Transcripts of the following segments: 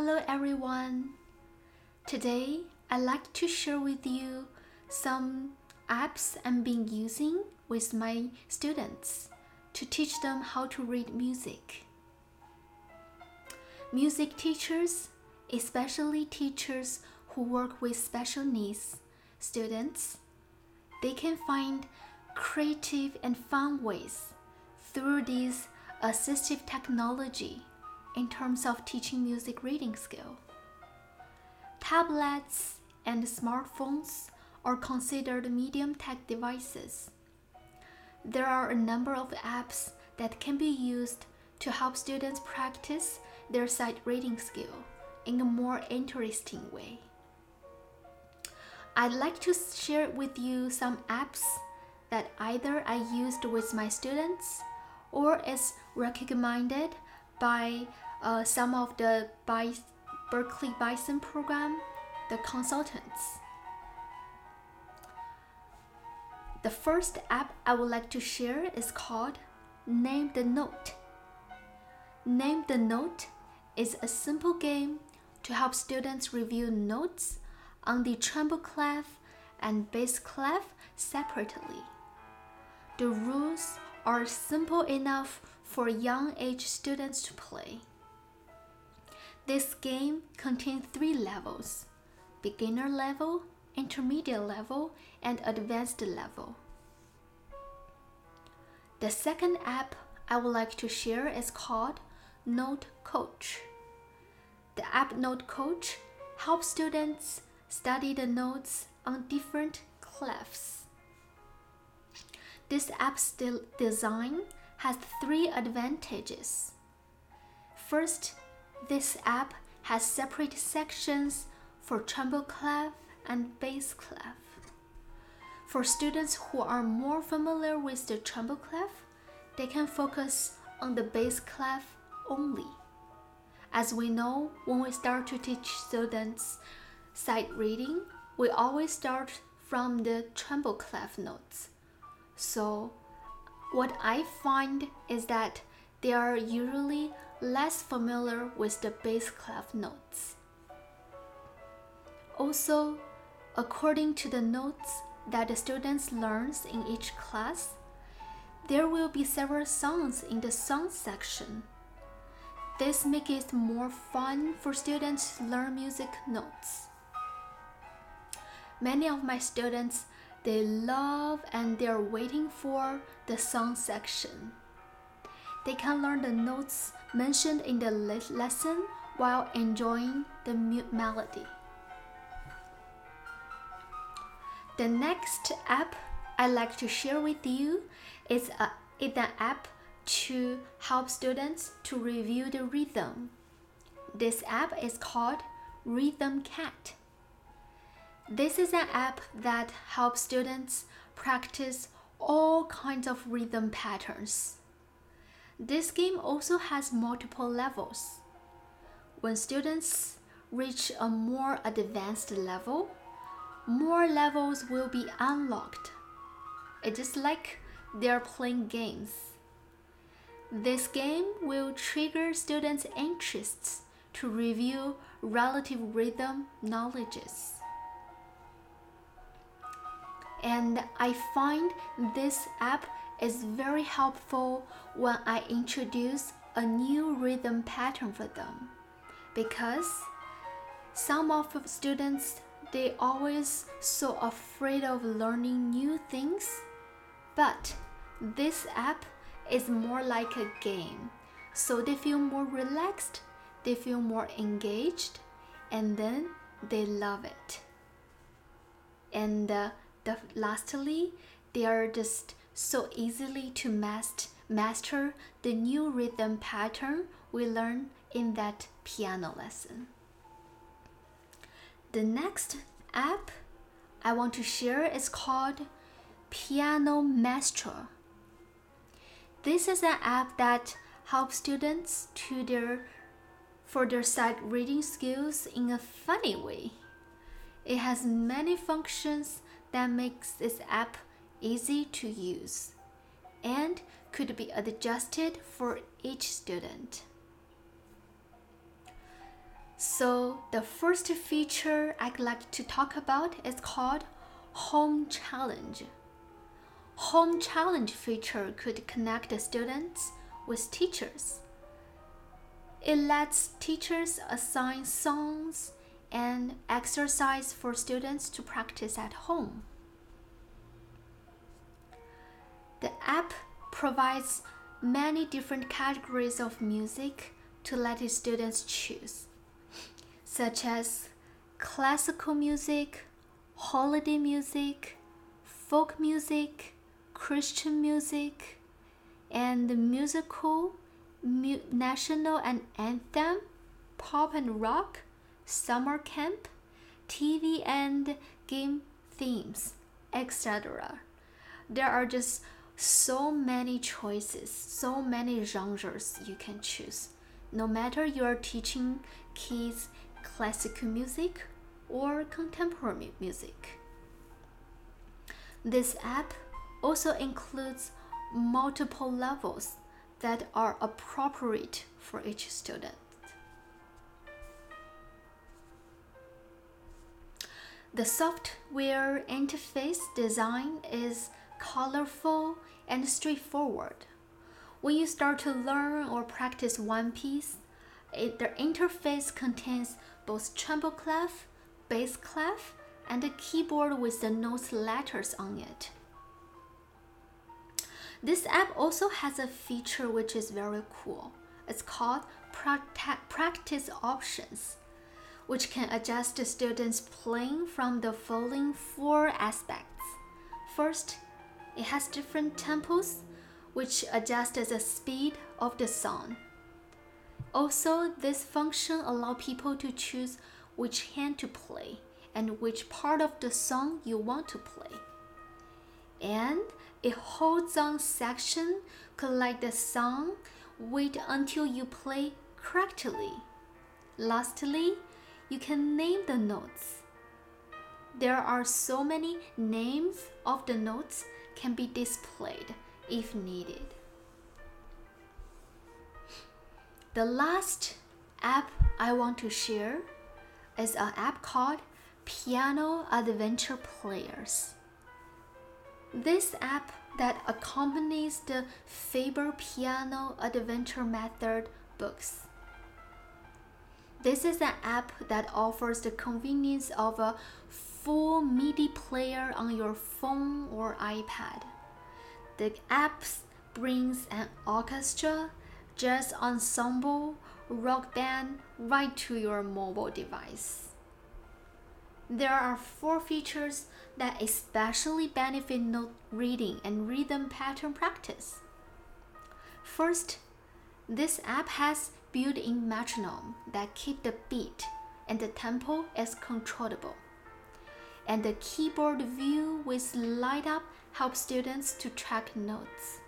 Hello everyone. Today I'd like to share with you some apps I'm been using with my students to teach them how to read music. Music teachers, especially teachers who work with special needs students, they can find creative and fun ways through this assistive technology in terms of teaching music reading skill. Tablets and smartphones are considered medium tech devices. There are a number of apps that can be used to help students practice their sight reading skill in a more interesting way. I'd like to share with you some apps that either I used with my students or is recommended by uh, some of the Berkeley Bison program, the consultants. The first app I would like to share is called Name the Note. Name the Note is a simple game to help students review notes on the treble clef and bass clef separately. The rules are simple enough for young age students to play. This game contains three levels beginner level, intermediate level, and advanced level. The second app I would like to share is called Note Coach. The app Note Coach helps students study the notes on different clefs. This app's design has three advantages. First, this app has separate sections for treble clef and bass clef. For students who are more familiar with the treble clef, they can focus on the bass clef only. As we know, when we start to teach students sight reading, we always start from the treble clef notes. So, what I find is that they are usually less familiar with the bass clef notes. Also, according to the notes that the students learns in each class, there will be several songs in the song section. This makes it more fun for students to learn music notes. Many of my students they love and they're waiting for the song section. They can learn the notes mentioned in the lesson while enjoying the melody. The next app I'd like to share with you is, a, is an app to help students to review the rhythm. This app is called Rhythm Cat. This is an app that helps students practice all kinds of rhythm patterns. This game also has multiple levels. When students reach a more advanced level, more levels will be unlocked. It is like they're playing games. This game will trigger students' interests to review relative rhythm knowledges. And I find this app is very helpful when I introduce a new rhythm pattern for them. Because some of the students they always so afraid of learning new things. But this app is more like a game. So they feel more relaxed they feel more engaged and then they love it. And uh, the, lastly, they are just so easily to master the new rhythm pattern we learned in that piano lesson. The next app I want to share is called Piano Maestro. This is an app that helps students to their for their sight reading skills in a funny way. It has many functions that makes this app easy to use and could be adjusted for each student. So, the first feature I'd like to talk about is called Home Challenge. Home Challenge feature could connect students with teachers. It lets teachers assign songs and exercise for students to practice at home. The app provides many different categories of music to let its students choose, such as classical music, holiday music, folk music, Christian music, and musical, mu- national and anthem, pop and rock, summer camp, TV and game themes, etc. There are just so many choices, so many genres you can choose. No matter you're teaching kids classical music or contemporary music. This app also includes multiple levels that are appropriate for each student. The software interface design is colorful and straightforward. When you start to learn or practice one piece, it, the interface contains both treble clef, bass clef, and a keyboard with the notes letters on it. This app also has a feature which is very cool. It's called Practice Options, which can adjust the students playing from the following four aspects. First, it has different tempos, which adjust the speed of the song. Also, this function allows people to choose which hand to play and which part of the song you want to play. And it holds on section collect the song, wait until you play correctly. Lastly, you can name the notes. There are so many names of the notes can be displayed if needed. The last app I want to share is an app called Piano Adventure Players. This app that accompanies the Faber Piano Adventure Method books. This is an app that offers the convenience of a full MIDI player on your phone or iPad. The app brings an orchestra, jazz ensemble, rock band right to your mobile device. There are four features that especially benefit note reading and rhythm pattern practice. First, this app has built-in metronome that keep the beat and the tempo is controllable. And the keyboard view with light up helps students to track notes.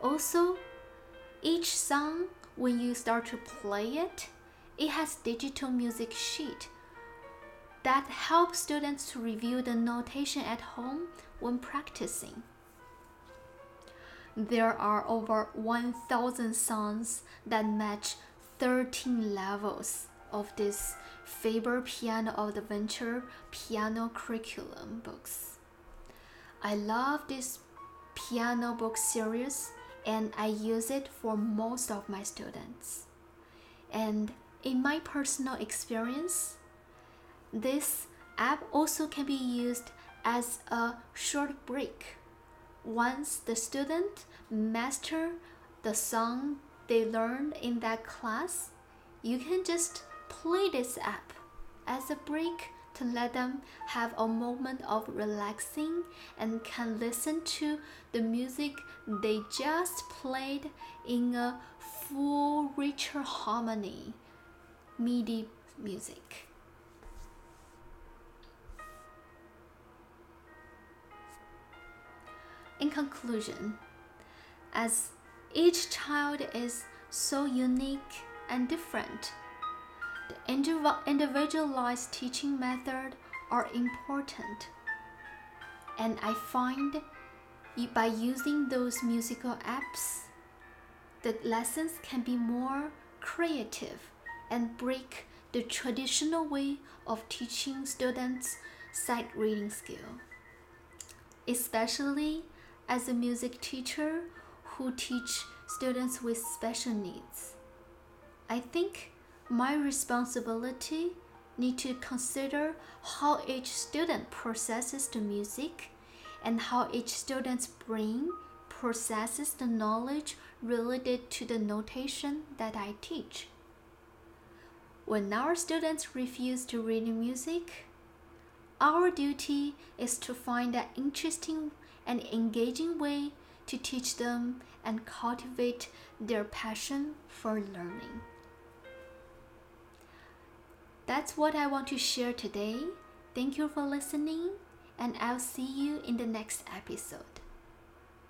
Also, each song when you start to play it, it has digital music sheet that helps students to review the notation at home when practicing. There are over 1,000 songs that match 13 levels of this Faber Piano Adventure piano curriculum books. I love this piano book series and I use it for most of my students. And in my personal experience, this app also can be used as a short break. Once the student master the song they learned in that class, you can just play this app as a break to let them have a moment of relaxing and can listen to the music they just played in a full richer harmony MIDI music. In conclusion, as each child is so unique and different, the individualized teaching method are important. And I find by using those musical apps, the lessons can be more creative and break the traditional way of teaching students sight reading skill, especially as a music teacher who teach students with special needs. I think my responsibility need to consider how each student processes the music and how each student's brain processes the knowledge related to the notation that I teach. When our students refuse to read music, our duty is to find an interesting and engaging way to teach them and cultivate their passion for learning. That's what I want to share today. Thank you for listening, and I'll see you in the next episode.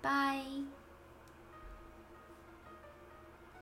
Bye.